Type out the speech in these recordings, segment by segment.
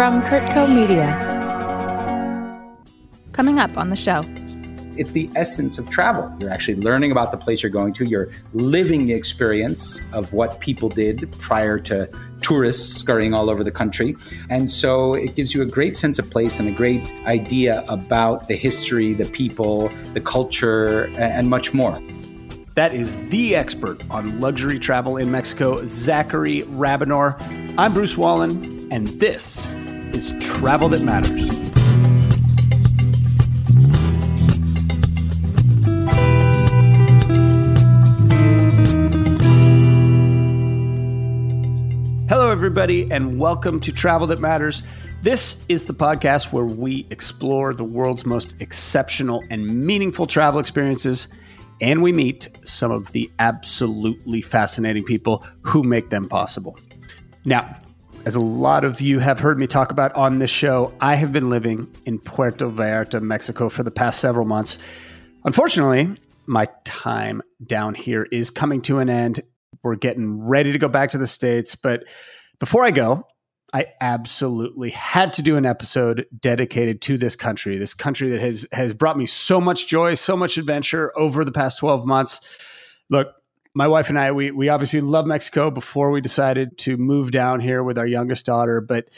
from Curtco Media. Coming up on the show. It's the essence of travel. You're actually learning about the place you're going to. You're living the experience of what people did prior to tourists scurrying all over the country. And so it gives you a great sense of place and a great idea about the history, the people, the culture, and much more. That is the expert on luxury travel in Mexico, Zachary Rabinor. I'm Bruce Wallin, and this is Travel That Matters. Hello, everybody, and welcome to Travel That Matters. This is the podcast where we explore the world's most exceptional and meaningful travel experiences, and we meet some of the absolutely fascinating people who make them possible. Now, as a lot of you have heard me talk about on this show, I have been living in Puerto Vallarta, Mexico for the past several months. Unfortunately, my time down here is coming to an end we're getting ready to go back to the States. But before I go, I absolutely had to do an episode dedicated to this country, this country that has has brought me so much joy, so much adventure over the past 12 months. Look, my wife and I, we we obviously love Mexico before we decided to move down here with our youngest daughter, but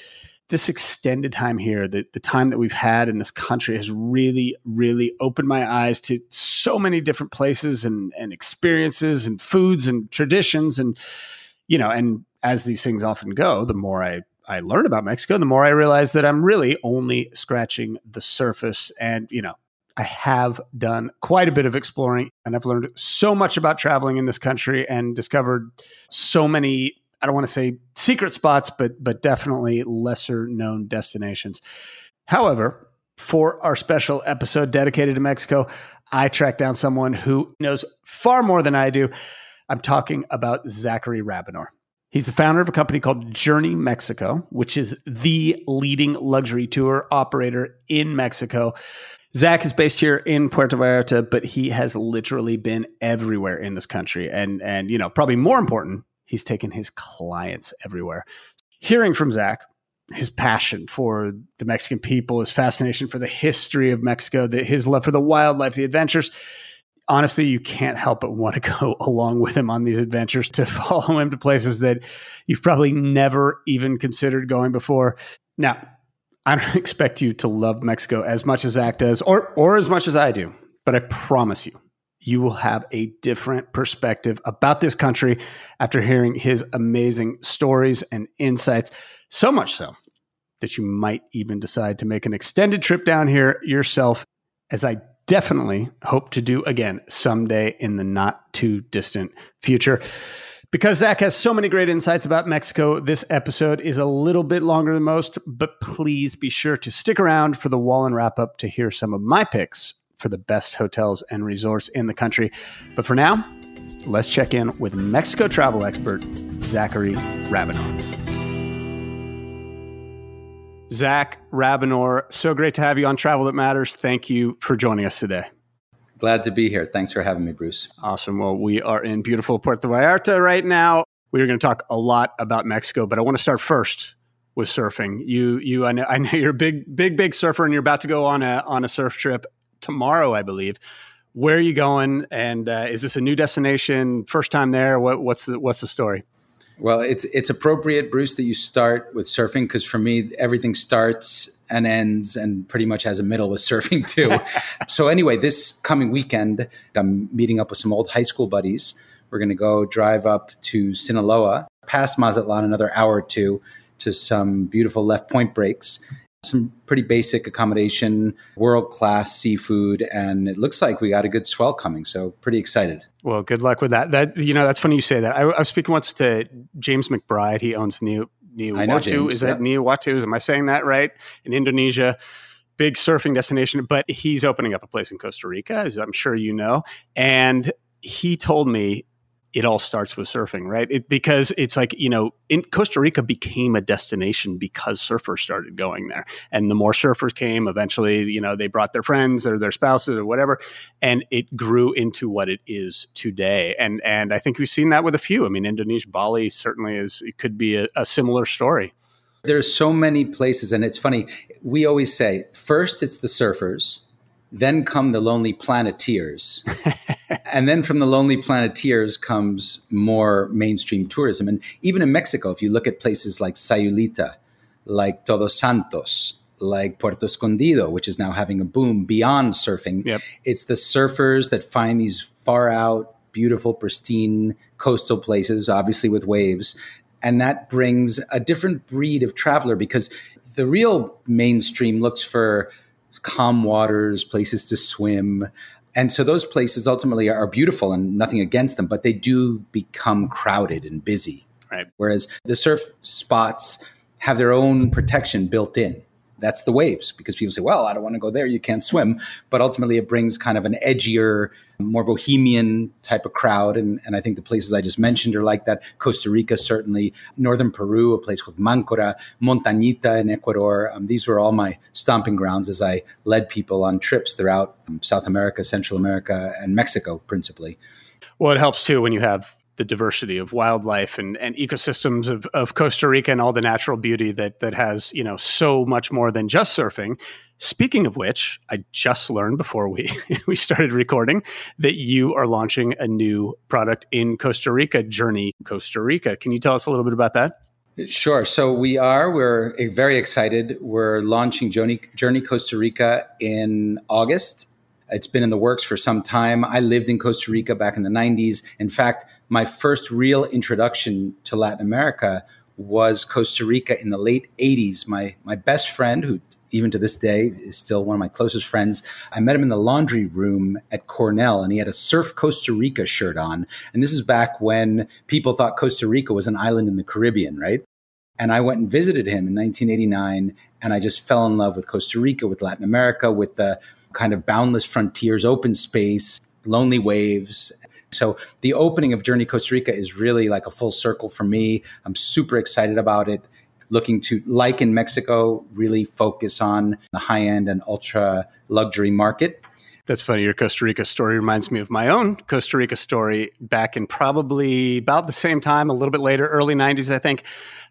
this extended time here, the, the time that we've had in this country has really, really opened my eyes to so many different places and, and experiences and foods and traditions. And, you know, and as these things often go, the more I, I learn about Mexico, the more I realize that I'm really only scratching the surface. And, you know, I have done quite a bit of exploring and I've learned so much about traveling in this country and discovered so many I don't want to say secret spots, but but definitely lesser known destinations. However, for our special episode dedicated to Mexico, I tracked down someone who knows far more than I do. I'm talking about Zachary Rabinor. He's the founder of a company called Journey Mexico, which is the leading luxury tour operator in Mexico. Zach is based here in Puerto Vallarta, but he has literally been everywhere in this country. And and you know, probably more important, he's taken his clients everywhere. Hearing from Zach, his passion for the Mexican people, his fascination for the history of Mexico, the, his love for the wildlife, the adventures. Honestly, you can't help but want to go along with him on these adventures to follow him to places that you've probably never even considered going before. Now, I don't expect you to love Mexico as much as Zach does, or or as much as I do, but I promise you, you will have a different perspective about this country after hearing his amazing stories and insights. So much so that you might even decide to make an extended trip down here yourself, as I definitely hope to do again someday in the not too distant future. Because Zach has so many great insights about Mexico, this episode is a little bit longer than most, but please be sure to stick around for the Wallin wrap up to hear some of my picks for the best hotels and resorts in the country. But for now, let's check in with Mexico travel expert Zachary Rabinor. Zach Rabinor, so great to have you on Travel That Matters. Thank you for joining us today. Glad to be here. Thanks for having me, Bruce. Awesome. Well, we are in beautiful Puerto Vallarta right now. We are going to talk a lot about Mexico, but I want to start first with surfing. You, you, I know, I know you're a big, big, big surfer, and you're about to go on a on a surf trip tomorrow, I believe. Where are you going? And uh, is this a new destination? First time there? What, what's the what's the story? Well, it's it's appropriate, Bruce, that you start with surfing because for me, everything starts and ends and pretty much has a middle with surfing too. so anyway, this coming weekend, I'm meeting up with some old high school buddies. We're going to go drive up to Sinaloa, past Mazatlan, another hour or two, to some beautiful left point breaks, some pretty basic accommodation, world class seafood, and it looks like we got a good swell coming. So pretty excited. Well, good luck with that. That you know, that's funny you say that. I, I was speaking once to James McBride. He owns New New I know James, Is that Nihiwatu? Am I saying that right? In Indonesia. Big surfing destination, but he's opening up a place in Costa Rica, as I'm sure you know. And he told me it all starts with surfing, right? It, because it's like, you know, in Costa Rica became a destination because surfers started going there. And the more surfers came, eventually, you know, they brought their friends or their spouses or whatever, and it grew into what it is today. And and I think we've seen that with a few. I mean, Indonesia, Bali certainly is it could be a, a similar story. There's so many places, and it's funny. We always say first it's the surfers, then come the lonely planeteers. and then from the lonely planeteers comes more mainstream tourism. And even in Mexico, if you look at places like Sayulita, like Todos Santos, like Puerto Escondido, which is now having a boom beyond surfing, Yep. it's the surfers that find these far out, beautiful, pristine coastal places, obviously with waves. And that brings a different breed of traveler because the real mainstream looks for calm waters, places to swim. And so those places ultimately are beautiful and nothing against them, but they do become crowded and busy. Right. Whereas the surf spots have their own protection built in. That's the waves because people say, well, I don't want to go there. You can't swim. But ultimately, it brings kind of an edgier, more bohemian type of crowd. And, and I think the places I just mentioned are like that. Costa Rica, certainly. Northern Peru, a place called Mancora, Montañita in Ecuador. Um, these were all my stomping grounds as I led people on trips throughout um, South America, Central America, and Mexico, principally. Well, it helps too when you have the diversity of wildlife and, and ecosystems of, of Costa Rica and all the natural beauty that that has you know so much more than just surfing. Speaking of which, I just learned before we we started recording that you are launching a new product in Costa Rica, Journey Costa Rica. Can you tell us a little bit about that? Sure. So we are. We're very excited. We're launching Journey, Journey Costa Rica in August. It's been in the works for some time. I lived in Costa Rica back in the 90s. In fact, my first real introduction to Latin America was Costa Rica in the late 80s. My my best friend who even to this day is still one of my closest friends. I met him in the laundry room at Cornell and he had a Surf Costa Rica shirt on. And this is back when people thought Costa Rica was an island in the Caribbean, right? And I went and visited him in 1989 and I just fell in love with Costa Rica, with Latin America, with the kind of boundless frontiers, open space, lonely waves. So the opening of Journey Costa Rica is really like a full circle for me. I'm super excited about it. Looking to, like in Mexico, really focus on the high end and ultra luxury market. That's funny. Your Costa Rica story reminds me of my own Costa Rica story back in probably about the same time, a little bit later, early 90s, I think.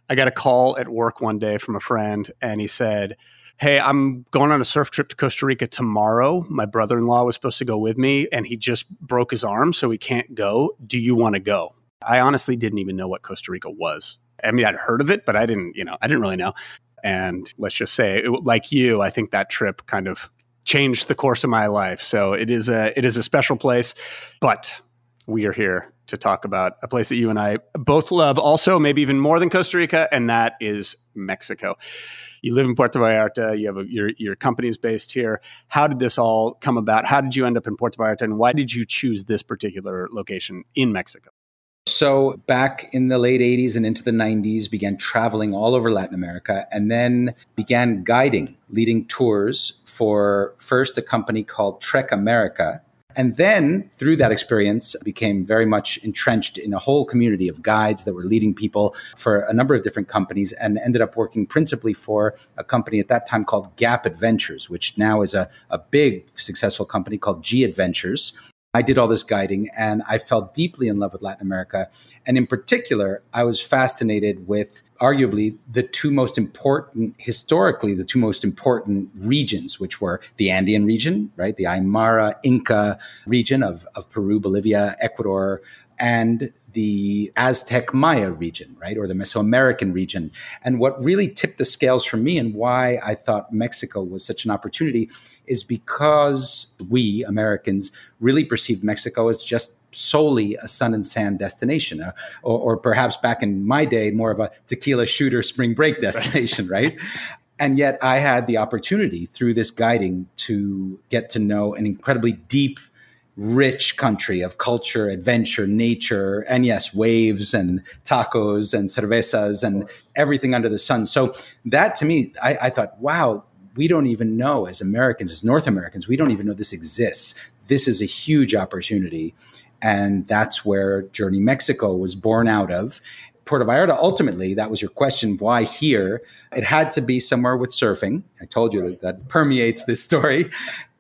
I got a call at work one day from a friend, and he said, Hey, I'm going on a surf trip to Costa Rica tomorrow. My brother in law was supposed to go with me, and he just broke his arm, so he can't go. Do you want to go? I honestly didn't even know what Costa Rica was. I mean, I'd heard of it, but I didn't, you know, I didn't really know. And let's just say, it, like you, I think that trip kind of changed the course of my life. So it is a it is a special place, but we are here to talk about a place that you and I both love, also maybe even more than Costa Rica, and that is Mexico. You live in Puerto Vallarta. You have a, your your company is based here. How did this all come about? How did you end up in Puerto Vallarta, and why did you choose this particular location in Mexico? So back in the late 80s and into the 90s, began traveling all over Latin America and then began guiding, leading tours for first a company called Trek America. And then through that experience, became very much entrenched in a whole community of guides that were leading people for a number of different companies and ended up working principally for a company at that time called Gap Adventures, which now is a, a big successful company called G Adventures. I did all this guiding and I fell deeply in love with Latin America. And in particular, I was fascinated with arguably the two most important, historically, the two most important regions, which were the Andean region, right? The Aymara Inca region of, of Peru, Bolivia, Ecuador, and the Aztec Maya region, right? Or the Mesoamerican region. And what really tipped the scales for me and why I thought Mexico was such an opportunity is because we Americans really perceived Mexico as just solely a sun and sand destination, uh, or, or, perhaps back in my day, more of a tequila shooter spring break destination, right? And yet I had the opportunity through this guiding to get to know an incredibly deep rich country of culture, adventure, nature, and yes, waves and tacos and cervezas and everything under the sun. So that to me, I, I, thought, wow, we don't even know as Americans, as North Americans, we don't even know this exists. This is a huge opportunity. And that's where Journey Mexico was born out of. Puerto Vallarta, ultimately, that was your question. Why here? It had to be somewhere with surfing. I told you that, that permeates this story.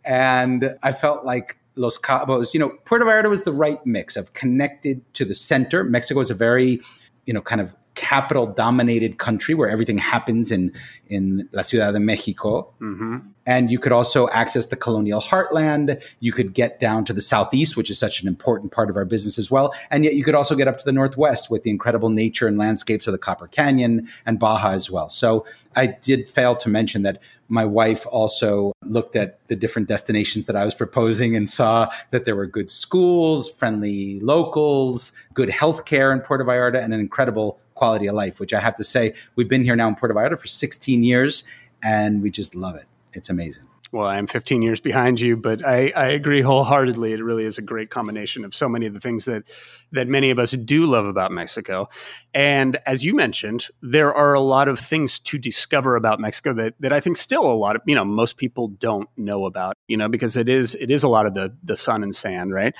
And I felt like Los Cabos, you know, Puerto Vallarta was the right mix of connected to the center. Mexico is a very, you know, kind of capital dominated country where everything happens in, in La Ciudad de Mexico. Mm-hmm. And you could also access the colonial heartland. You could get down to the southeast, which is such an important part of our business as well. And yet you could also get up to the northwest with the incredible nature and landscapes of the Copper Canyon and Baja as well. So I did fail to mention that my wife also looked at the different destinations that I was proposing and saw that there were good schools, friendly locals, good healthcare in Puerto Vallarta, and an incredible quality of life, which I have to say, we've been here now in Puerto Vallarta for 16 years and we just love it. It's amazing well, I'm 15 years behind you, but I, I, agree wholeheartedly. It really is a great combination of so many of the things that that many of us do love about Mexico. And as you mentioned, there are a lot of things to discover about Mexico that that I think still a lot of you know most people don't know about. You know, because it is it is a lot of the the sun and sand, right?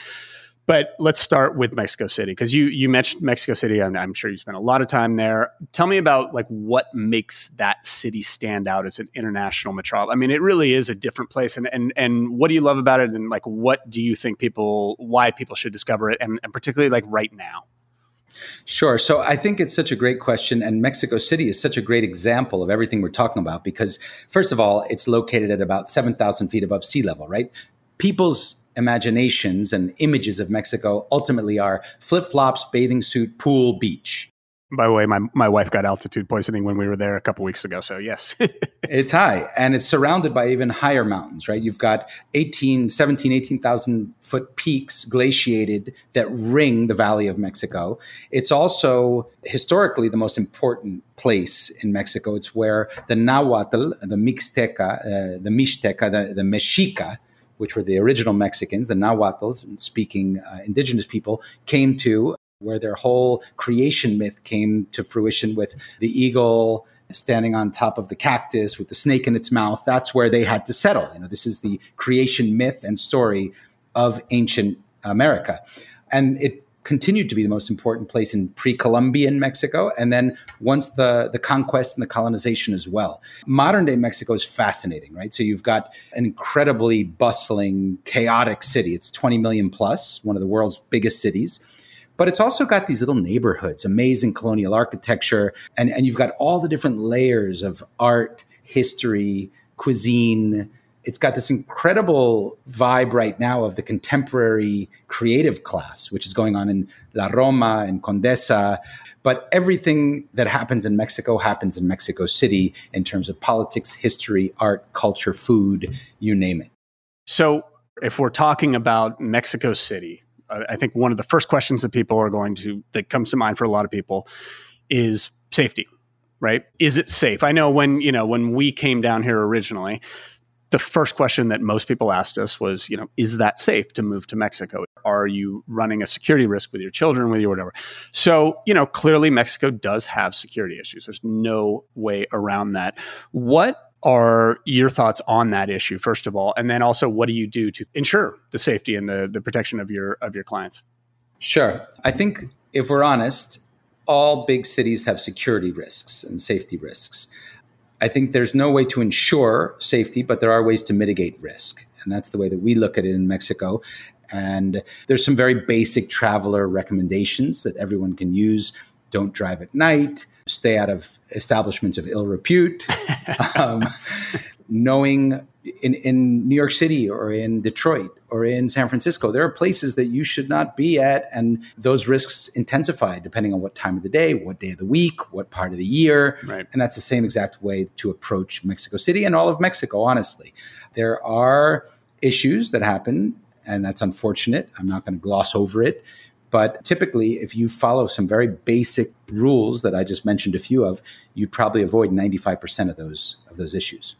But let's start with Mexico City because you you mentioned Mexico City. I'm, I'm, sure you spent a lot of time there. Tell me about like what makes that city stand out as an international metropolis. I mean, it really is a different place. And and and what do you love about it? And like, what do you think people why people should discover it? And, and particularly like right now. Sure. So I think it's such a great question. And Mexico City is such a great example of everything we're talking about because, first of all, it's located at about 7,000 feet above sea level, right? People's imaginations and images of Mexico ultimately are flip flops, bathing suit, pool, beach. By the way, my, my wife got altitude poisoning when we were there a couple weeks ago. So, yes. it's high and it's surrounded by even higher mountains, right? You've got 18, 17, 18,000 foot peaks glaciated that ring the Valley of Mexico. It's also historically the most important place in Mexico. It's where the Nahuatl, the Mixteca, uh, the Mixteca, the, the Mexica, which were the original Mexicans, the Nahuatls, speaking uh, indigenous people, came to, where their whole creation myth came to fruition with the eagle standing on top of the cactus with the snake in its mouth. That's where they had to settle. You know, this is the creation myth and story of ancient America. And it continued to be the most important place in pre-Columbian Mexico, and then once the the conquest and the colonization as well. Modern day Mexico is fascinating, right? So you've got an incredibly bustling, chaotic city. It's 20 million plus, one of the world's biggest cities. But it's also got these little neighborhoods, amazing colonial architecture, and, and you've got all the different layers of art, history, cuisine, it's got this incredible vibe right now of the contemporary creative class, which is going on in La Roma and Condesa. But everything that happens in Mexico happens in Mexico City in terms of politics, history, art, culture, food, you name it. So, if we're talking about Mexico City, I think one of the first questions that people are going to, that comes to mind for a lot of people, is safety right is it safe i know when you know when we came down here originally the first question that most people asked us was, you know, is that safe to move to Mexico? Are you running a security risk with your children, with your whatever? So, you know, clearly Mexico does have security issues. There's no way around that. What are your thoughts on that issue, first of all? And then also what do you do to ensure the safety and the, the protection of your of your clients? Sure. I think if we're honest, all big cities have security risks and safety risks. I think there's no way to ensure safety, but there are ways to mitigate risk. And that's the way that we look at it in Mexico. And there's some very basic traveler recommendations that everyone can use. Don't drive at night, stay out of establishments of ill repute. um, knowing in, in New York City or in Detroit or in San Francisco, there are places that you should not be at, and those risks intensify depending on what time of the day, what day of the week, what part of the year. Right. And that's the same exact way to approach Mexico City and all of Mexico, honestly. There are issues that happen, and that's unfortunate. I'm not going to gloss over it. But typically, if you follow some very basic rules that I just mentioned a few of, you probably avoid 95% of those of those issues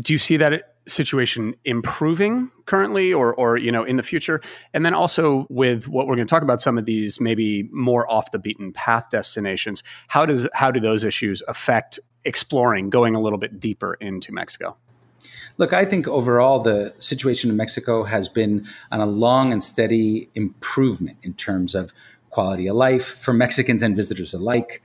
do you see that situation improving currently or or you know in the future? And then also with what we're going to talk about some of these maybe more off the beaten path destinations how does how do those issues affect exploring going a little bit deeper into mexico? Look, I think overall the situation in Mexico has been on a long and steady improvement in terms of quality of life for Mexicans and visitors alike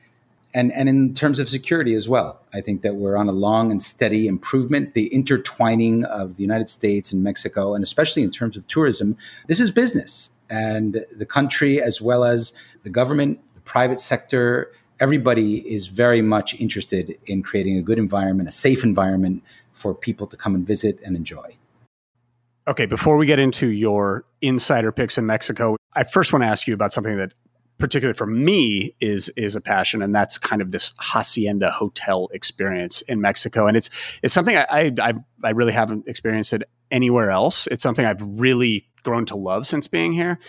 and and in terms of security as well. I think that we're on a long and steady improvement. The intertwining of the United States and Mexico, and especially in terms of tourism, this is business, and the country as well as the government, the private sector, everybody is very much interested in creating a good environment, a safe environment for people to come and visit and enjoy. Okay, before we get into your insider picks in Mexico, I first want to ask you about something that particularly for me is is a passion and that's kind of this hacienda hotel experience in Mexico and it's it's something I I, I really haven't experienced it anywhere else. It's something I've really grown to love since being here.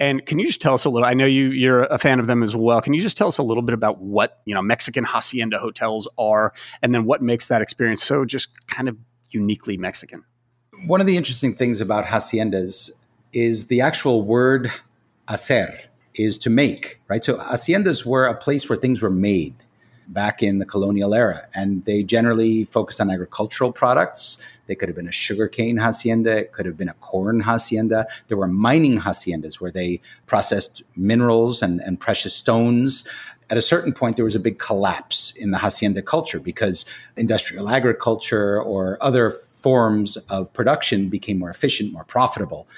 And can you just tell us a little? I know you you're a fan of them as well. Can you just tell us a little bit about what you know Mexican hacienda hotels are, and then what makes that experience so just kind of uniquely Mexican? One of the interesting things about haciendas is the actual word hacer is to make, right? So haciendas were a place where things were made back in the colonial era. And they generally focused on agricultural products. They could have been a sugarcane hacienda, it could have been a corn hacienda. There were mining haciendas where they processed minerals and, and precious stones. At a certain point, there was a big collapse in the hacienda culture because industrial agriculture or other forms of production became more efficient, more profitable.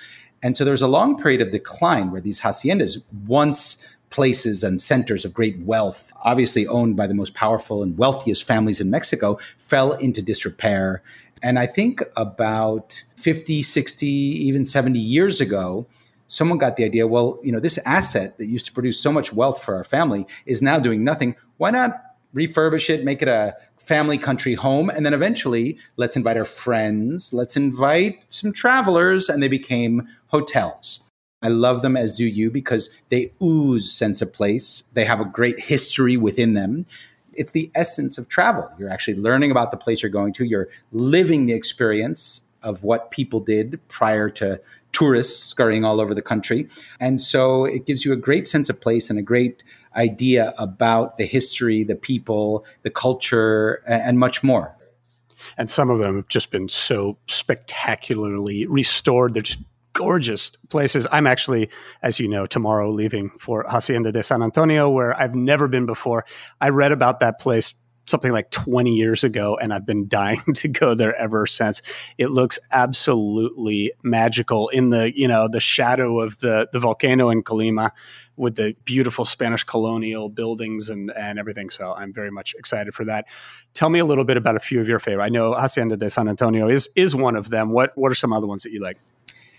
And so there was a long period of decline where these haciendas, once places and centers of great wealth, obviously owned by the most powerful and wealthiest families in Mexico, fell into disrepair. And I think about 50, 60, even 70 years ago, someone got the idea well, you know, this asset that used to produce so much wealth for our family is now doing nothing. Why not refurbish it, make it a family country home? And then eventually, let's invite our friends, let's invite some travelers, and they became hotels. I love them as do you because they ooze sense of place. They have a great history within them. It's the essence of travel. You're actually learning about the place you're going to. You're living the experience of what people did prior to tourists scurrying all over the country. And so it gives you a great sense of place and a great idea about the history, the people, the culture, and much more. And some of them have just been so spectacularly restored. They're just gorgeous places. I'm actually, as you know, tomorrow leaving for Hacienda de San Antonio, where I've never been before. I read about that place something like 20 years ago and I've been dying to go there ever since. It looks absolutely magical in the, you know, the shadow of the the volcano in Colima with the beautiful Spanish colonial buildings and and everything. So I'm very much excited for that. Tell me a little bit about a few of your favorite. I know Hacienda de San Antonio is is one of them. What what are some other ones that you like?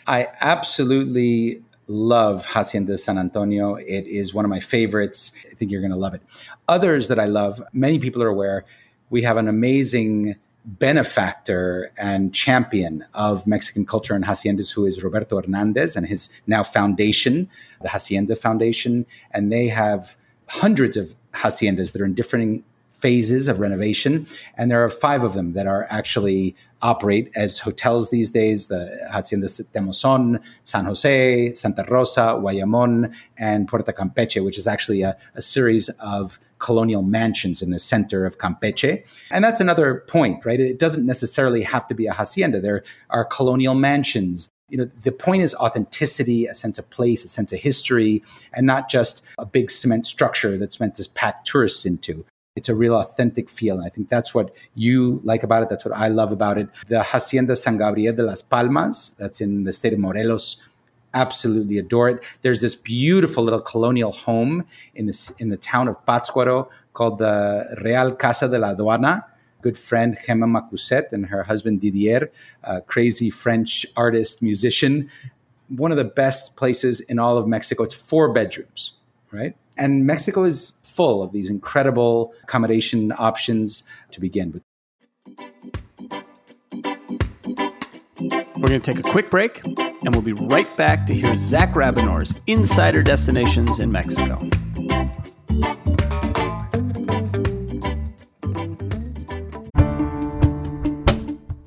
I absolutely love Hacienda San Antonio. It is one of my favorites. I think you're going to love it. Others that I love, many people are aware, we have an amazing benefactor and champion of Mexican culture and haciendas, who is Roberto Hernandez and his now foundation, the Hacienda Foundation. And they have hundreds of haciendas that are in different phases of renovation. And there are five of them that are actually operate as hotels these days the Hacienda de Temozón, San Jose, Santa Rosa, Uayamón, and Puerto Campeche, which is actually a, a series of colonial mansions in the center of Campeche. And that's another point, right? It doesn't necessarily have to be a hacienda. There are colonial mansions you know the point is authenticity a sense of place a sense of history and not just a big cement structure that's meant to pack tourists into it's a real authentic feel. And I think that's what you like about it. That's what I love about it. The Hacienda San Gabriel de las Palmas, that's in the state of Morelos, absolutely adore it. There's this beautiful little colonial home in this in the town of Pátzcuaro called the Real Casa de la Aduana. Good friend Gemma Macuset and her husband Didier, crazy French artist, musician. One of the best places in all of Mexico. It's four bedrooms, right? And Mexico is full of these incredible accommodation options to begin with. We're going to take a quick break, and we'll be right back to hear Zach Rabinor's Insider Destinations in Mexico.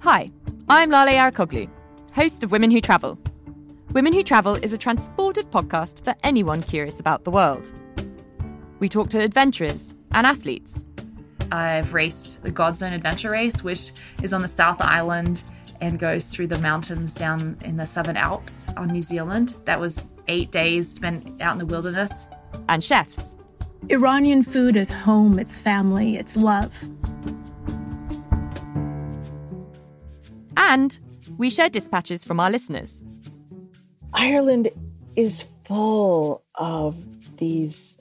Hi, I'm Lale Arikoglu, host of Women Who Travel. Women Who Travel is a transported podcast for anyone curious about the world. We talk to adventurers and athletes. I've raced the Godzone Adventure Race, which is on the South Island and goes through the mountains down in the Southern Alps on New Zealand. That was eight days spent out in the wilderness. And chefs. Iranian food is home, it's family, it's love. And we share dispatches from our listeners. Ireland is full of these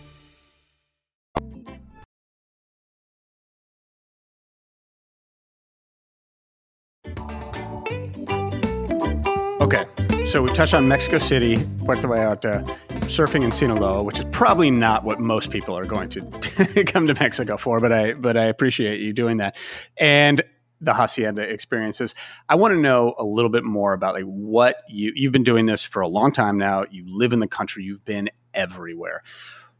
So we've touched on Mexico City, Puerto Vallarta, surfing in Sinaloa, which is probably not what most people are going to come to Mexico for, but I but I appreciate you doing that. And the hacienda experiences. I want to know a little bit more about like what you you've been doing this for a long time now. You live in the country, you've been everywhere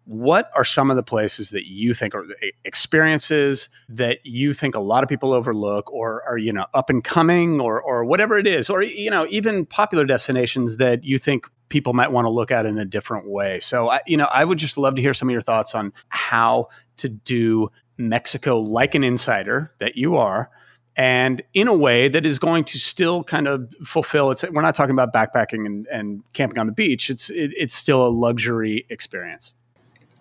what are some of the places that you think are experiences that you think a lot of people overlook or are you know up and coming or or whatever it is? Or you know even popular destinations that you think people might want to look at in a different way. So I, you know i would just love to hear some of your thoughts on how to do mexico like an insider that you are and in a way that is going to still kind of fulfill its we're not talking about backpacking and, and camping on the beach. It's it, it's still a luxury experience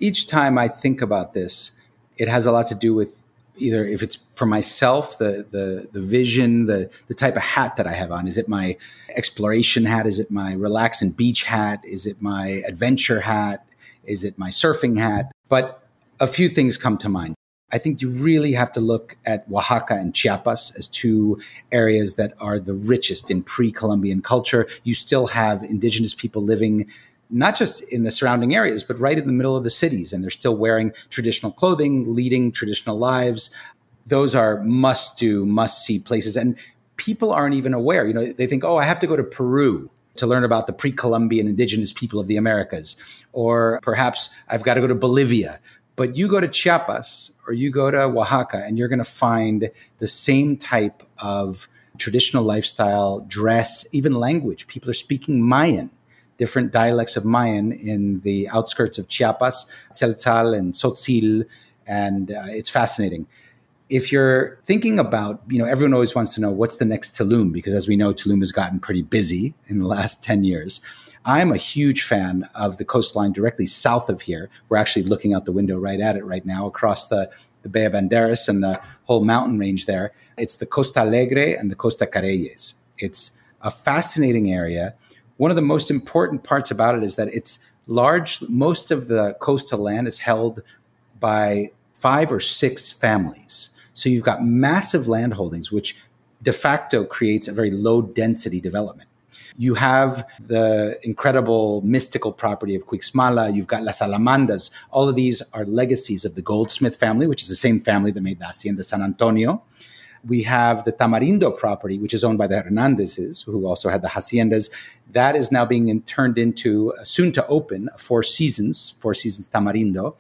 each time I think about this, it has a lot to do with either if it's for myself, the the the vision, the the type of hat that I have on. Is it my exploration hat? Is it my relax and beach hat? Is it my adventure hat? Is it my surfing hat? But a few things come to mind. I think you really have to look at Oaxaca and Chiapas as two areas that are the richest in pre Columbian culture. You still have indigenous people living not just in the surrounding areas, but right in the middle of the cities. And they're still wearing traditional clothing, leading traditional lives. Those are must do, must see places. And people aren't even aware. You know, they think, oh, I have to go to Peru to learn about the pre Columbian indigenous people of the Americas. Or perhaps I've got to go to Bolivia. But you go to Chiapas or you go to Oaxaca and you're going to find the same type of traditional lifestyle, dress, even language. People are speaking Mayan different dialects of Mayan in the outskirts of Chiapas, Tzeltal and Tzotzil, and uh, it's fascinating. If you're thinking about, you know, everyone always wants to know what's the next Tulum, because as we know, Tulum has gotten pretty busy in the last 10 years. I'm a huge fan of the coastline directly south of here. We're actually looking out the window right at it right now across the, the Bay of Banderas and the whole mountain range there. It's the Costa Alegre and the Costa Careyes. It's a fascinating area one of the most important parts about it is that it's large. Most of the coastal land is held by five or six families. So you've got massive land holdings, which de facto creates a very low density development. You have the incredible mystical property of Cuixmala. You've got Las Alamandas. All of these are legacies of the Goldsmith family, which is the same family that made the Hacienda San Antonio. We have the Tamarindo property, which is owned by the Hernandezes, who also had the haciendas. That is now being turned into uh, soon to open Four Seasons, Four Seasons Tamarindo.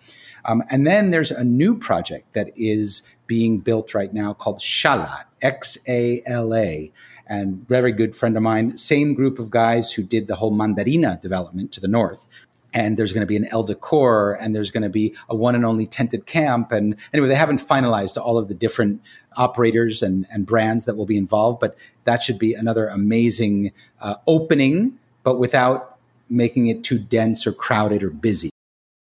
Um, and then there's a new project that is being built right now called Xala, X A L A. And very good friend of mine, same group of guys who did the whole Mandarina development to the north, and there's going to be an El Decor, and there's going to be a one and only tented camp. And anyway, they haven't finalized all of the different operators and, and brands that will be involved, but that should be another amazing uh, opening, but without making it too dense or crowded or busy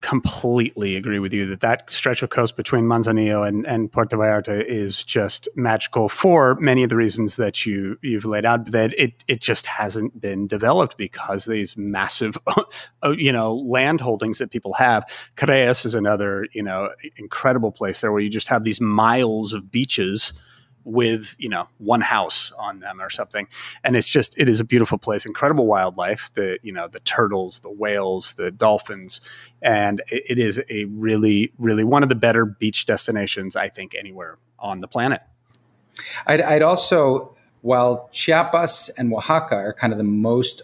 completely agree with you that that stretch of coast between Manzanillo and, and Puerto Vallarta is just magical for many of the reasons that you you've laid out. That it it just hasn't been developed because these massive, uh, you know, land holdings that people have. Careyes is another you know incredible place there where you just have these miles of beaches with you know one house on them or something. And it's just it is a beautiful place incredible wildlife the you know the turtles the whales the dolphins. And it, it is a really really one of the better beach destinations i think anywhere on the planet. I'd, I'd also while chiapas and oaxaca are kind of the most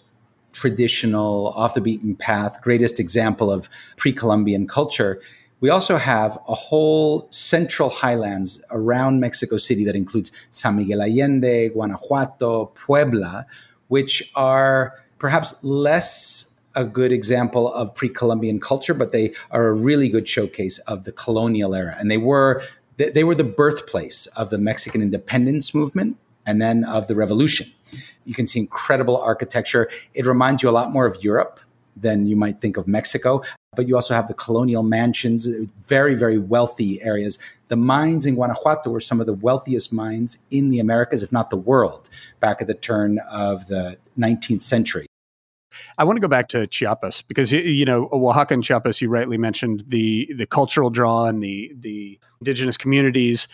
traditional off the beaten path greatest example of pre-columbian culture we also have a whole central highlands around Mexico City that includes San Miguel Allende, Guanajuato, Puebla, which are perhaps less a good example of pre-Columbian culture, but they are a really good showcase of the colonial era. And they were they were the birthplace of the Mexican independence movement and then of the revolution. You can see incredible architecture. It reminds you a lot more of Europe than you might think of Mexico. But you also have the colonial mansions, uh, very, very wealthy areas. The mines in Guanajuato were some of the wealthiest mines in the Americas, if not the world, back at the turn of the 19th century. I want to go back to Chiapas because you know Oaxaca and Chiapas. You rightly mentioned the the cultural draw and the the indigenous communities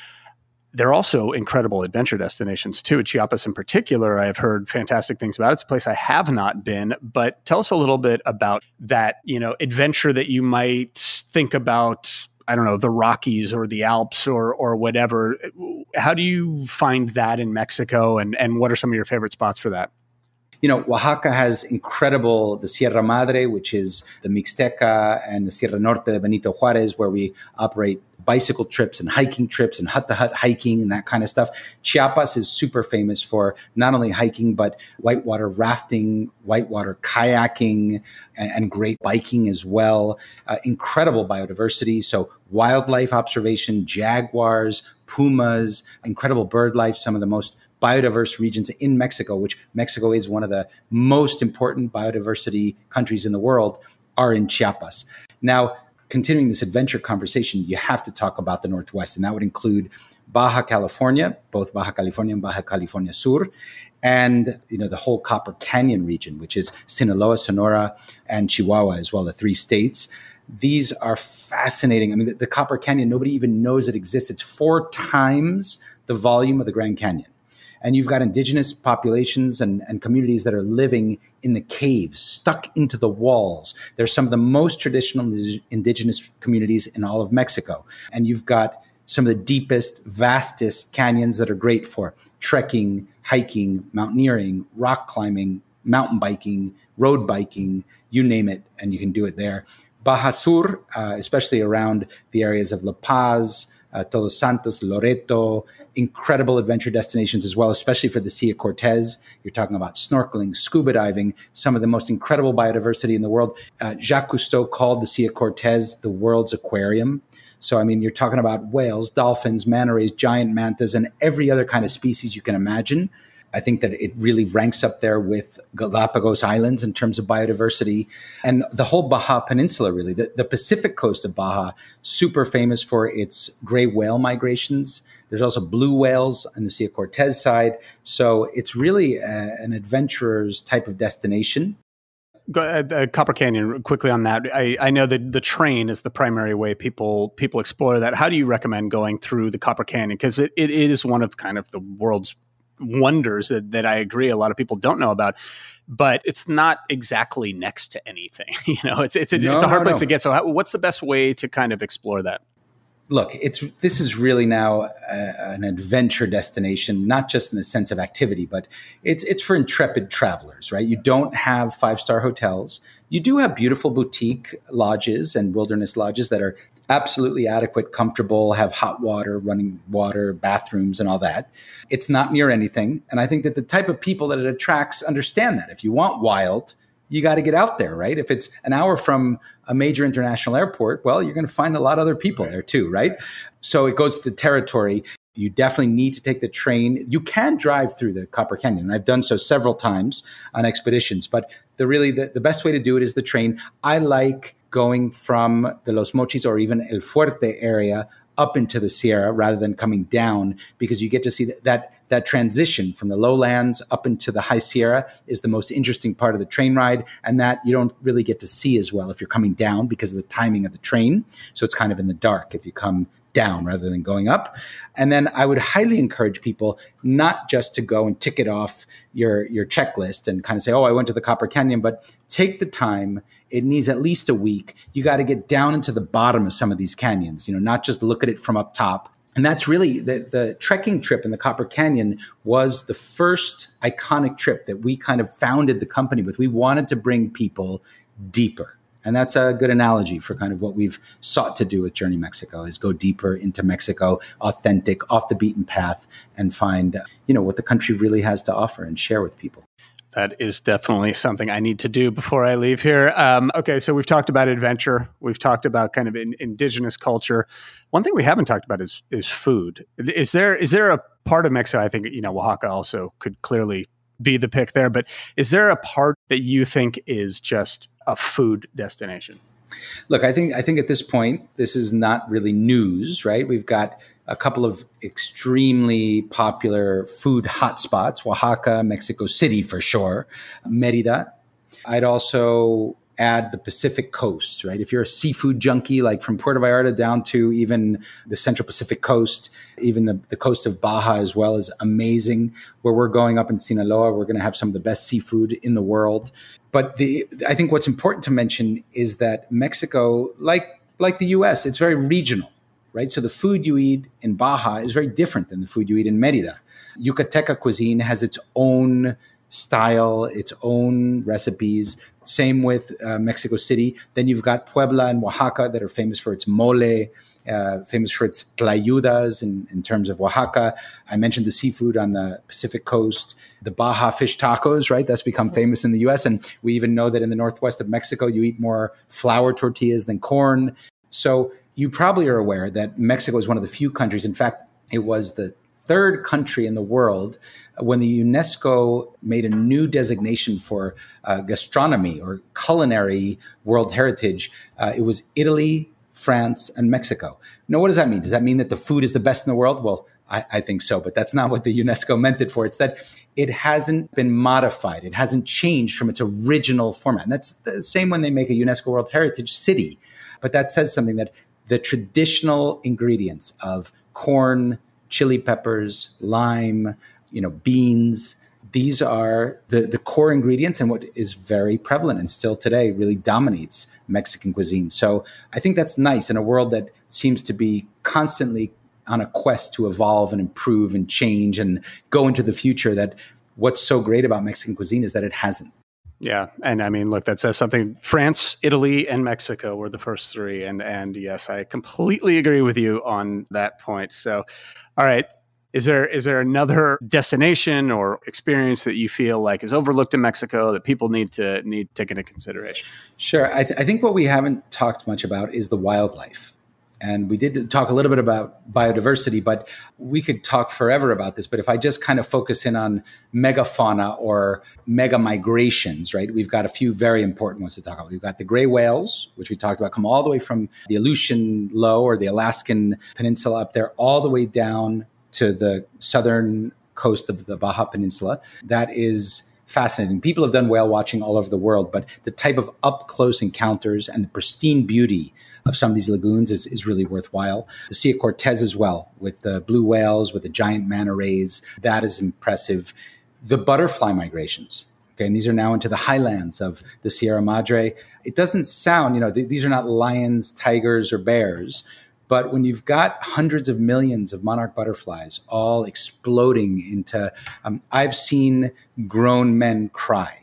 they're also incredible adventure destinations too. Chiapas, in particular, I have heard fantastic things about. It's a place I have not been, but tell us a little bit about that. You know, adventure that you might think about. I don't know the Rockies or the Alps or or whatever. How do you find that in Mexico, and and what are some of your favorite spots for that? you know, Oaxaca has incredible, the Sierra Madre, which is the Mixteca and the Sierra Norte de Benito Juarez, where we operate bicycle trips and hiking trips and hut to hut hiking and that kind of stuff. Chiapas is super famous for not only hiking, but whitewater rafting, whitewater kayaking, and, and great biking as well. Uh, incredible biodiversity. So, wildlife observation, jaguars, pumas, incredible bird life, some of the most biodiverse regions in Mexico, which Mexico is one of the most important biodiversity countries in the world, are in Chiapas. Now, continuing this adventure conversation, you have to talk about the Northwest, and that would include Baja California, both Baja California and Baja California Sur, and you know the whole Copper Canyon region, which is Sinaloa, Sonora, and Chihuahua as well, the three states. These are fascinating. I mean, the, the Copper Canyon, nobody even knows it exists. It's four times the volume of the Grand Canyon and you've got indigenous populations and, and communities that are living in the caves, stuck into the walls. They're some of the most traditional indigenous communities in all of Mexico. And you've got some of the deepest, vastest canyons that are great for trekking, hiking, mountaineering, rock climbing, mountain biking, road biking, you name it, and you can do it there. Baja Sur, uh, especially around the areas of La Paz, uh, Todos Santos, Loreto, incredible adventure destinations as well, especially for the Sea of Cortez. You're talking about snorkeling, scuba diving, some of the most incredible biodiversity in the world. Uh, Jacques Cousteau called the Sea of Cortez the world's aquarium. So, I mean, you're talking about whales, dolphins, manta rays, giant mantas, and every other kind of species you can imagine. I think that it really ranks up there with Galapagos Islands in terms of biodiversity and the whole Baja Peninsula, really. The, the Pacific coast of Baja, super famous for its gray whale migrations. There's also blue whales on the Sea of Cortez side. So it's really a, an adventurer's type of destination. Go, uh, uh, Copper Canyon, quickly on that. I, I know that the train is the primary way people people explore that. How do you recommend going through the Copper Canyon? Because it, it is one of kind of the world's wonders that, that I agree a lot of people don't know about. But it's not exactly next to anything. you know, it's it's a, no, it's a hard no, place no. to get. So, how, what's the best way to kind of explore that? Look, it's this is really now a, an adventure destination, not just in the sense of activity, but it's it's for intrepid travelers, right? You don't have five star hotels. You do have beautiful boutique lodges and wilderness lodges that are absolutely adequate, comfortable, have hot water, running water, bathrooms, and all that. It's not near anything. And I think that the type of people that it attracts understand that. If you want wild, you got to get out there, right? If it's an hour from a major international airport, well, you're going to find a lot of other people there too, right? So it goes to the territory. You definitely need to take the train. You can drive through the Copper Canyon. I've done so several times on expeditions, but the really the, the best way to do it is the train. I like going from the Los Mochis or even El Fuerte area up into the Sierra rather than coming down because you get to see that, that that transition from the lowlands up into the high Sierra is the most interesting part of the train ride and that you don't really get to see as well if you're coming down because of the timing of the train. So it's kind of in the dark if you come down rather than going up. And then I would highly encourage people not just to go and tick it off your your checklist and kind of say, "Oh, I went to the Copper Canyon," but take the time. It needs at least a week. You got to get down into the bottom of some of these canyons, you know, not just look at it from up top. And that's really the, the trekking trip in the Copper Canyon was the first iconic trip that we kind of founded the company with. We wanted to bring people deeper and that's a good analogy for kind of what we've sought to do with Journey Mexico is go deeper into Mexico, authentic, off the beaten path, and find, you know, what the country really has to offer and share with people. That is definitely something I need to do before I leave here. Um, okay, so we've talked about adventure. We've talked about kind of in, indigenous culture. One thing we haven't talked about is is food. Is there is there a part of Mexico? I think you know Oaxaca also could clearly be the pick there. But is there a part that you think is just a food destination? Look, I think I think at this point this is not really news, right? We've got a couple of extremely popular food hotspots: Oaxaca, Mexico City for sure, Merida. I'd also add the Pacific coast, right? If you're a seafood junkie, like from Puerto Vallarta down to even the Central Pacific coast, even the, the coast of Baja as well is amazing. Where we're going up in Sinaloa, we're going to have some of the best seafood in the world. But the I think what's important to mention is that Mexico, like like the US, it's very regional, right? So the food you eat in Baja is very different than the food you eat in Merida. Yucateca cuisine has its own style, its own recipes. Same with uh, Mexico City. Then you've got Puebla and Oaxaca that are famous for its mole, uh, famous for its tlayudas in, in terms of Oaxaca. I mentioned the seafood on the Pacific coast, the Baja fish tacos, right? That's become famous in the US. And we even know that in the northwest of Mexico, you eat more flour tortillas than corn. So you probably are aware that Mexico is one of the few countries, in fact, it was the third country in the world when the UNESCO made a new designation for uh, gastronomy or culinary world heritage. Uh, it was Italy, France, and Mexico. Now, what does that mean? Does that mean that the food is the best in the world? Well, I, I, think so, but that's not what the UNESCO meant it for. It's that it hasn't been modified, it hasn't changed from its original format. And that's the same when they make a UNESCO World Heritage city. But that says something that the traditional ingredients of corn, chili peppers, lime, you know, beans. These are the, the core ingredients and what is very prevalent and still today really dominates Mexican cuisine. So I think that's nice in a world that seems to be constantly on a quest to evolve and improve and change and go into the future that what's so great about Mexican cuisine is that it hasn't. Yeah, and I mean, look, that says something. France, Italy, and Mexico were the first three, and and yes, I completely agree with you on that point. So, all right, is there is there another destination or experience that you feel like is overlooked in Mexico that people need to need to take into consideration? Sure. I, th- I think what we haven't talked much about is the wildlife. And we did talk a little bit about biodiversity, but we could talk forever about this. But if I just kind of focus in on megafauna or mega migrations, right? We've got a few very important ones to talk about. We've got the gray whales, which we talked about, come all the way from the Aleutian Low or the Alaskan Peninsula up there, all the way down to the southern coast of the Baja Peninsula. That is fascinating. People have done whale watching all over the world, but the type of up close encounters and the pristine beauty of some of these lagoons is, is really worthwhile. The Sea of Cortez as well, with the blue whales, with the giant manta rays, that is impressive. The butterfly migrations. Okay, and these are now into the highlands of the Sierra Madre. It doesn't sound, you know, th- these are not lions, tigers, or bears, but when you've got hundreds of millions of monarch butterflies all exploding into, um, I've seen grown men cry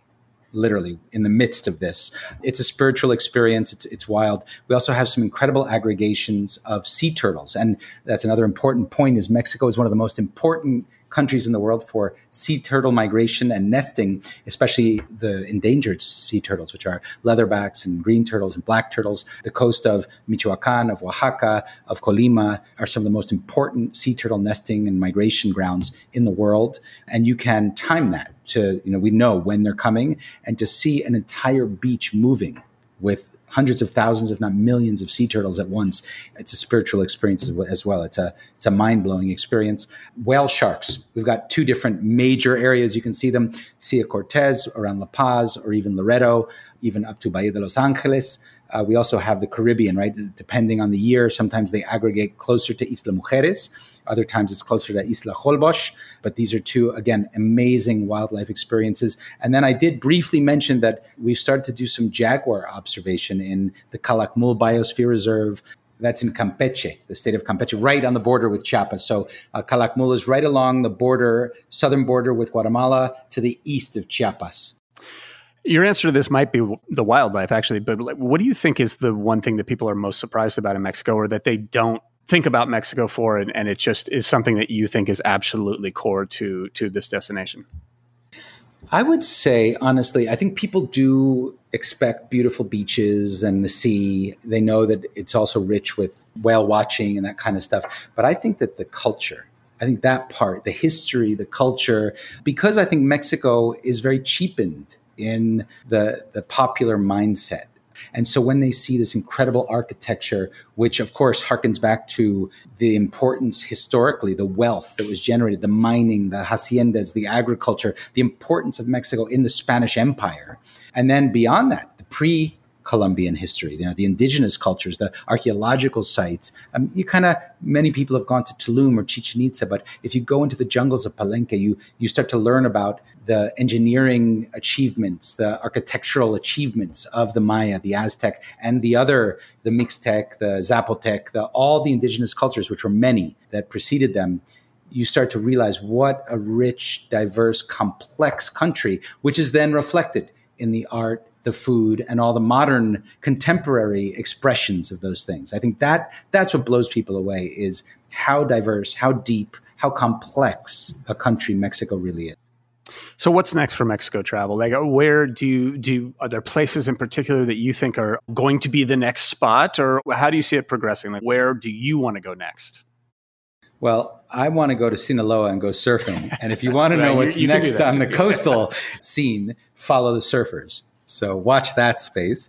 literally in the midst of this. It's a spiritual experience. It's, it's wild. We also have some incredible aggregations of sea turtles. And that's another important point is Mexico is one of the most important countries in the world for sea turtle migration and nesting, especially the endangered sea turtles, which are leatherbacks and green turtles and black turtles. The coast of Michoacan, of Oaxaca, of Colima are some of the most important sea turtle nesting and migration grounds in the world. And you can time that to, you know, we know when they're coming and to see an entire beach moving with hundreds of thousands, if not millions, of sea turtles at once. It's a spiritual experience as well. It's a it's a mind blowing experience. Whale sharks. We've got two different major areas. You can see them: Sea of Cortez around La Paz, or even Loreto, even up to Bahia de Los Angeles. Uh, we also have the Caribbean, right? Depending on the year, sometimes they aggregate closer to Isla Mujeres. Other times it's closer to Isla Holbox. But these are two, again, amazing wildlife experiences. And then I did briefly mention that we've started to do some jaguar observation in the Calakmul Biosphere Reserve. That's in Campeche, the state of Campeche, right on the border with Chiapas. So uh, Calakmul is right along the border, southern border with Guatemala to the east of Chiapas. Your answer to this might be the wildlife, actually. But what do you think is the one thing that people are most surprised about in Mexico, or that they don't think about Mexico for, and, and it just is something that you think is absolutely core to to this destination? I would say, honestly, I think people do expect beautiful beaches and the sea. They know that it's also rich with whale watching and that kind of stuff. But I think that the culture I think that part, the history, the culture, because I think Mexico is very cheapened in the, the popular mindset. And so when they see this incredible architecture, which of course harkens back to the importance historically, the wealth that was generated, the mining, the haciendas, the agriculture, the importance of Mexico in the Spanish Empire. And then beyond that, the pre Columbian history, you know, the indigenous cultures, the archaeological sites. Um, you kind of, many people have gone to Tulum or Chichen Itza, but if you go into the jungles of Palenque, you, you start to learn about the engineering achievements, the architectural achievements of the Maya, the Aztec, and the other, the Mixtec, the Zapotec, the, all the indigenous cultures, which were many that preceded them you start to realize what a rich, diverse, complex country, which is then reflected in the art, the food, and all the modern contemporary expressions of those things. I think that that's what blows people away is how diverse, how deep, how complex a country Mexico really is. So what's next for Mexico travel? Like uh, where do you do are there places in particular that you think are going to be the next spot or how do you see it progressing? Like where do you want to go next? Well, I want to go to Sinaloa and go surfing. And if you want to know what's you, you next on the coastal scene, follow the surfers. So watch that space.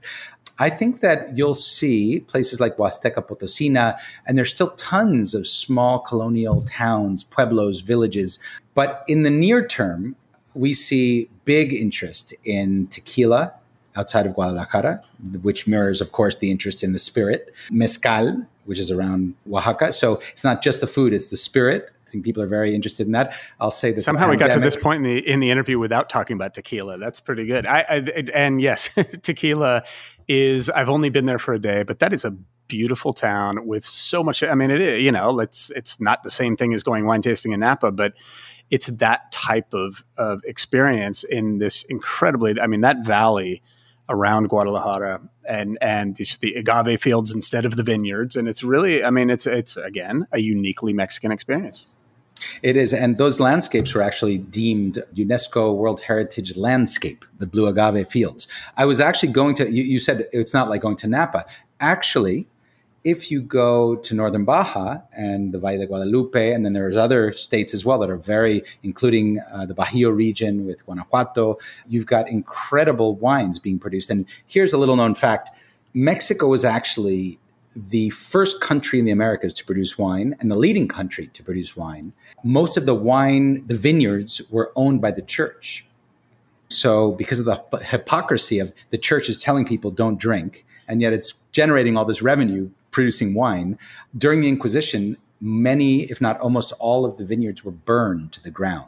I think that you'll see places like Huasteca Potosina, and there's still tons of small colonial towns, pueblos, villages. But in the near term, we see big interest in tequila outside of Guadalajara, which mirrors, of course, the interest in the spirit, mezcal, which is around Oaxaca. So it's not just the food, it's the spirit. I think people are very interested in that. I'll say that somehow we got to this point in the in the interview without talking about tequila. That's pretty good. I, I and yes, tequila is. I've only been there for a day, but that is a beautiful town with so much. I mean, it is. You know, it's it's not the same thing as going wine tasting in Napa, but it's that type of, of experience in this incredibly, I mean, that valley around Guadalajara and and the agave fields instead of the vineyards, and it's really, I mean, it's it's again a uniquely Mexican experience. It is, and those landscapes were actually deemed UNESCO World Heritage Landscape, the blue agave fields. I was actually going to. You, you said it's not like going to Napa. Actually, if you go to northern Baja and the Valle de Guadalupe, and then there's other states as well that are very, including uh, the Bajío region with Guanajuato, you've got incredible wines being produced. And here's a little known fact Mexico was actually the first country in the Americas to produce wine and the leading country to produce wine. Most of the wine, the vineyards were owned by the church. So, because of the hypocrisy of the church is telling people don't drink, and yet it's generating all this revenue producing wine. During the Inquisition, many, if not almost all, of the vineyards were burned to the ground.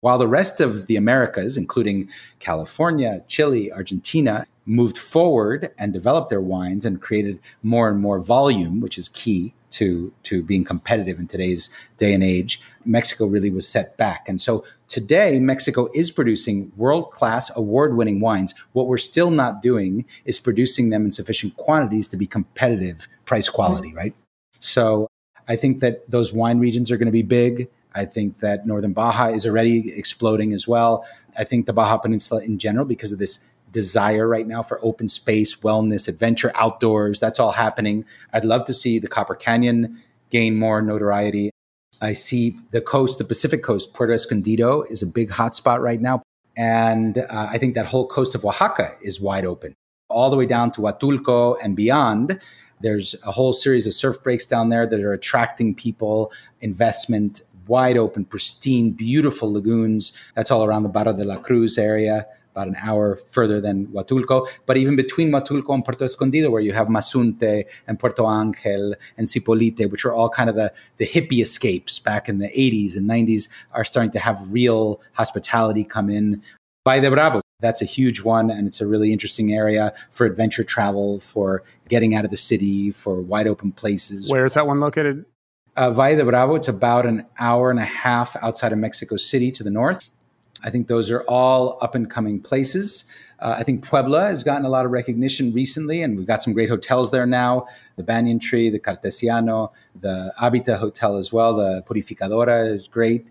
While the rest of the Americas, including California, Chile, Argentina, moved forward and developed their wines and created more and more volume, which is key to, to being competitive in today's day and age, Mexico really was set back. And so today, Mexico is producing world class, award winning wines. What we're still not doing is producing them in sufficient quantities to be competitive price quality, mm-hmm. right? So I think that those wine regions are going to be big. I think that Northern Baja is already exploding as well. I think the Baja Peninsula in general, because of this desire right now for open space, wellness, adventure, outdoors. That's all happening. I'd love to see the Copper Canyon gain more notoriety. I see the coast, the Pacific coast, Puerto Escondido is a big hotspot right now. And uh, I think that whole coast of Oaxaca is wide open, all the way down to Huatulco and beyond. There's a whole series of surf breaks down there that are attracting people, investment, wide open, pristine, beautiful lagoons. That's all around the Barra de la Cruz area about an hour further than Huatulco. But even between Huatulco and Puerto Escondido, where you have Mazunte and Puerto Angel and Zipolite, which are all kind of the, the hippie escapes back in the 80s and 90s, are starting to have real hospitality come in. Valle de Bravo, that's a huge one, and it's a really interesting area for adventure travel, for getting out of the city, for wide open places. Where is that one located? Uh, Valle de Bravo, it's about an hour and a half outside of Mexico City to the north. I think those are all up and coming places. Uh, I think Puebla has gotten a lot of recognition recently, and we've got some great hotels there now. The Banyan Tree, the Cartesiano, the Habita Hotel as well. The Purificadora is great.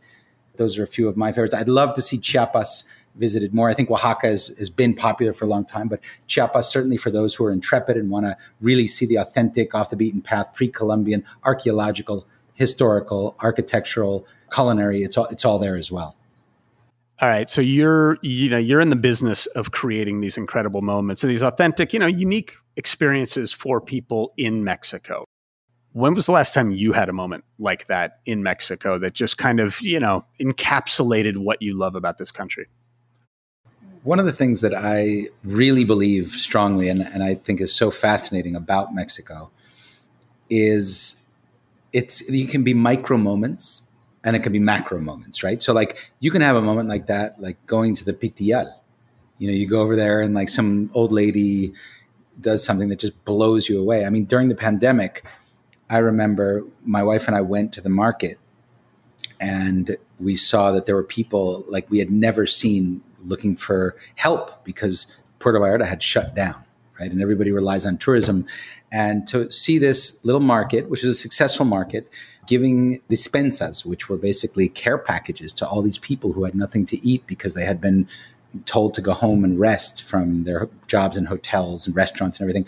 Those are a few of my favorites. I'd love to see Chiapas visited more. I think Oaxaca has, has been popular for a long time, but Chiapas, certainly for those who are intrepid and want to really see the authentic, off the beaten path, pre Columbian archaeological historical, architectural, culinary. It's all it's all there as well. All right, so you're you know you're in the business of creating these incredible moments and these authentic, you know, unique experiences for people in Mexico. When was the last time you had a moment like that in Mexico that just kind of, you know, encapsulated what you love about this country? One of the things that I really believe strongly and, and I think is so fascinating about Mexico is it's you can be micro moments and it can be macro moments, right? So like you can have a moment like that, like going to the Pitillar. You know, you go over there and like some old lady does something that just blows you away. I mean, during the pandemic, I remember my wife and I went to the market and we saw that there were people like we had never seen looking for help because Puerto Vallarta had shut down, right? And everybody relies on tourism. And to see this little market, which is a successful market, giving dispensas, which were basically care packages to all these people who had nothing to eat because they had been told to go home and rest from their jobs in hotels and restaurants and everything.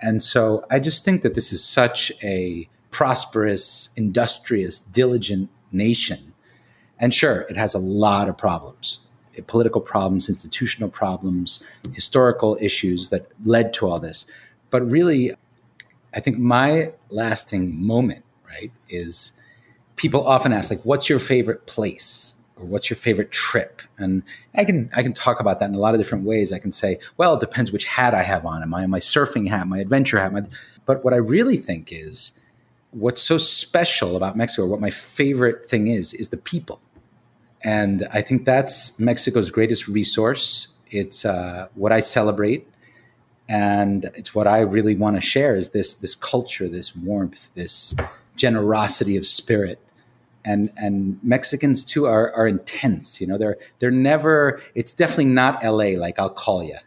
And so I just think that this is such a prosperous, industrious, diligent nation. And sure, it has a lot of problems political problems, institutional problems, historical issues that led to all this. But really, I think my lasting moment, right, is people often ask, like, what's your favorite place? Or what's your favorite trip? And I can I can talk about that in a lot of different ways. I can say, well, it depends which hat I have on. Am I my surfing hat, my adventure hat? My, but what I really think is what's so special about Mexico, what my favorite thing is, is the people. And I think that's Mexico's greatest resource. It's uh, what I celebrate and it's what I really want to share is this this culture, this warmth, this generosity of spirit. And and Mexicans too are are intense. You know, they're they're never. It's definitely not L.A. Like I'll call you.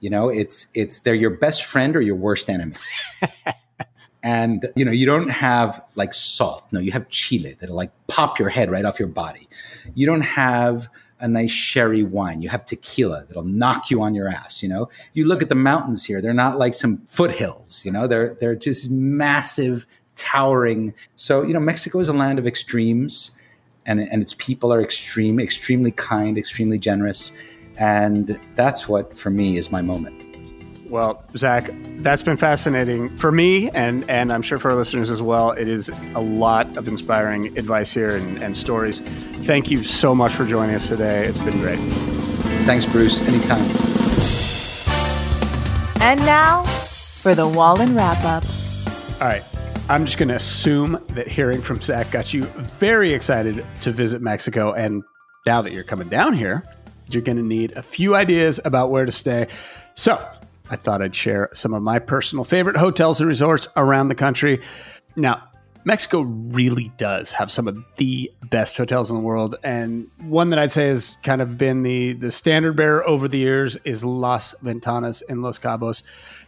You know, it's it's they're your best friend or your worst enemy. and you know you don't have like salt no you have chile that'll like pop your head right off your body you don't have a nice sherry wine. You have tequila that'll knock you on your ass. You know, you look at the mountains here; they're not like some foothills. You know, they're they're just massive, towering. So you know, Mexico is a land of extremes, and and its people are extreme, extremely kind, extremely generous, and that's what for me is my moment. Well, Zach, that's been fascinating for me, and, and I'm sure for our listeners as well. It is a lot of inspiring advice here and, and stories. Thank you so much for joining us today. It's been great. Thanks, Bruce. Anytime. And now for the Wallin wrap up. All right. I'm just going to assume that hearing from Zach got you very excited to visit Mexico. And now that you're coming down here, you're going to need a few ideas about where to stay. So I thought I'd share some of my personal favorite hotels and resorts around the country. Now, Mexico really does have some of the best hotels in the world, and one that I'd say has kind of been the the standard bearer over the years is Las Ventanas in Los Cabos.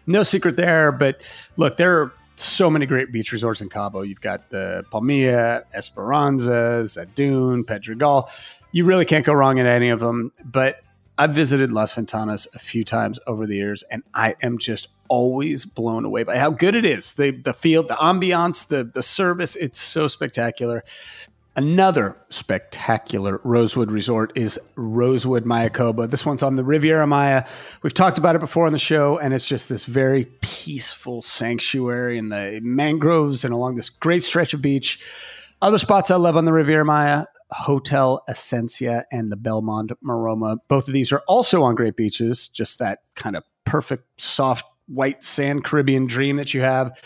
No secret there, but look, there are so many great beach resorts in Cabo. You've got the Palmilla, Esperanza, Zadun, Pedregal. You really can't go wrong in any of them. But I've visited Las Ventanas a few times over the years, and I am just always blown away by how good it is. The the field, the ambiance, the the service, it's so spectacular. Another spectacular Rosewood resort is Rosewood Mayakoba. This one's on the Riviera Maya. We've talked about it before on the show, and it's just this very peaceful sanctuary in the mangroves and along this great stretch of beach. Other spots I love on the Riviera Maya Hotel Esencia and the Belmond Maroma. Both of these are also on great beaches, just that kind of perfect, soft, white sand Caribbean dream that you have.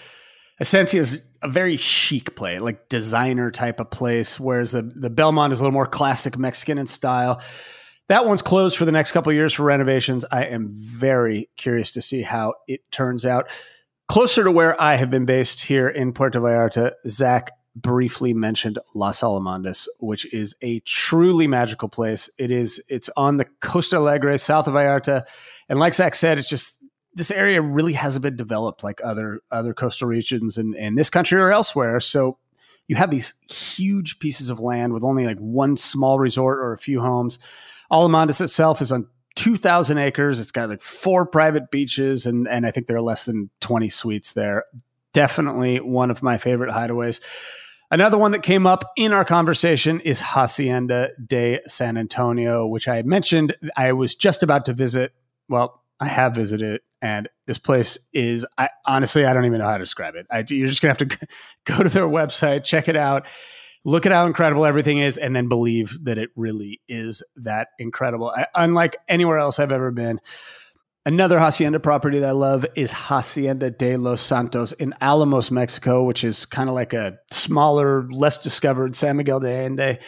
Esencia is a very chic play, like designer type of place, whereas the, the Belmond is a little more classic Mexican in style. That one's closed for the next couple years for renovations. I am very curious to see how it turns out. Closer to where I have been based here in Puerto Vallarta, Zach briefly mentioned Las Alamandas, which is a truly magical place. It is it's on the Costa Alegre, south of Vallarta, and like Zach said, it's just this area really hasn't been developed like other other coastal regions in, in this country or elsewhere. So you have these huge pieces of land with only like one small resort or a few homes. Alamandas itself is on 2,000 acres. It's got like four private beaches, and, and I think there are less than 20 suites there. Definitely one of my favorite hideaways. Another one that came up in our conversation is Hacienda de San Antonio, which I mentioned I was just about to visit. Well, I have visited, and this place is I honestly I don't even know how to describe it. I, you're just gonna have to go to their website, check it out, look at how incredible everything is, and then believe that it really is that incredible. I, unlike anywhere else I've ever been. Another hacienda property that I love is Hacienda de los Santos in Alamos, Mexico, which is kind of like a smaller, less discovered San Miguel de Allende.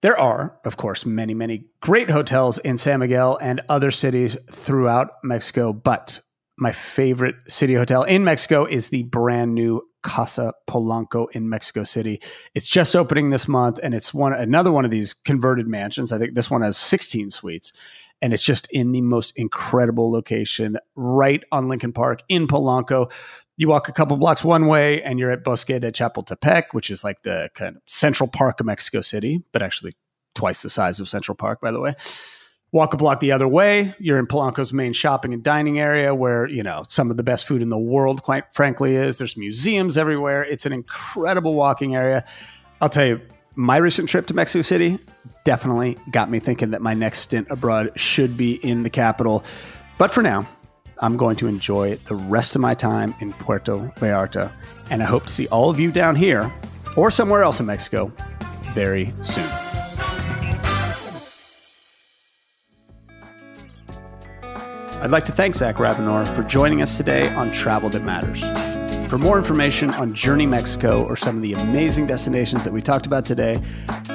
There are, of course, many, many great hotels in San Miguel and other cities throughout Mexico, but my favorite city hotel in Mexico is the brand new Casa Polanco in Mexico City. It's just opening this month and it's one another one of these converted mansions. I think this one has 16 suites and it's just in the most incredible location right on Lincoln Park in Polanco. You walk a couple blocks one way and you're at Bosque de Chapultepec, which is like the kind of central park of Mexico City, but actually twice the size of Central Park, by the way. Walk a block the other way, you're in Polanco's main shopping and dining area where, you know, some of the best food in the world, quite frankly, is. There's museums everywhere. It's an incredible walking area. I'll tell you, my recent trip to Mexico City definitely got me thinking that my next stint abroad should be in the capital. But for now, I'm going to enjoy the rest of my time in Puerto Vallarta, and I hope to see all of you down here or somewhere else in Mexico very soon. I'd like to thank Zach Rabinor for joining us today on Travel That Matters. For more information on Journey Mexico or some of the amazing destinations that we talked about today,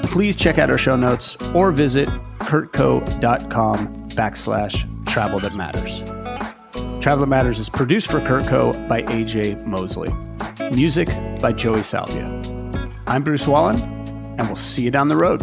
please check out our show notes or visit curtco.com backslash travel that matters. Travel Matters is produced for CurtCo by AJ Mosley. Music by Joey Salvia. I'm Bruce Wallin, and we'll see you down the road.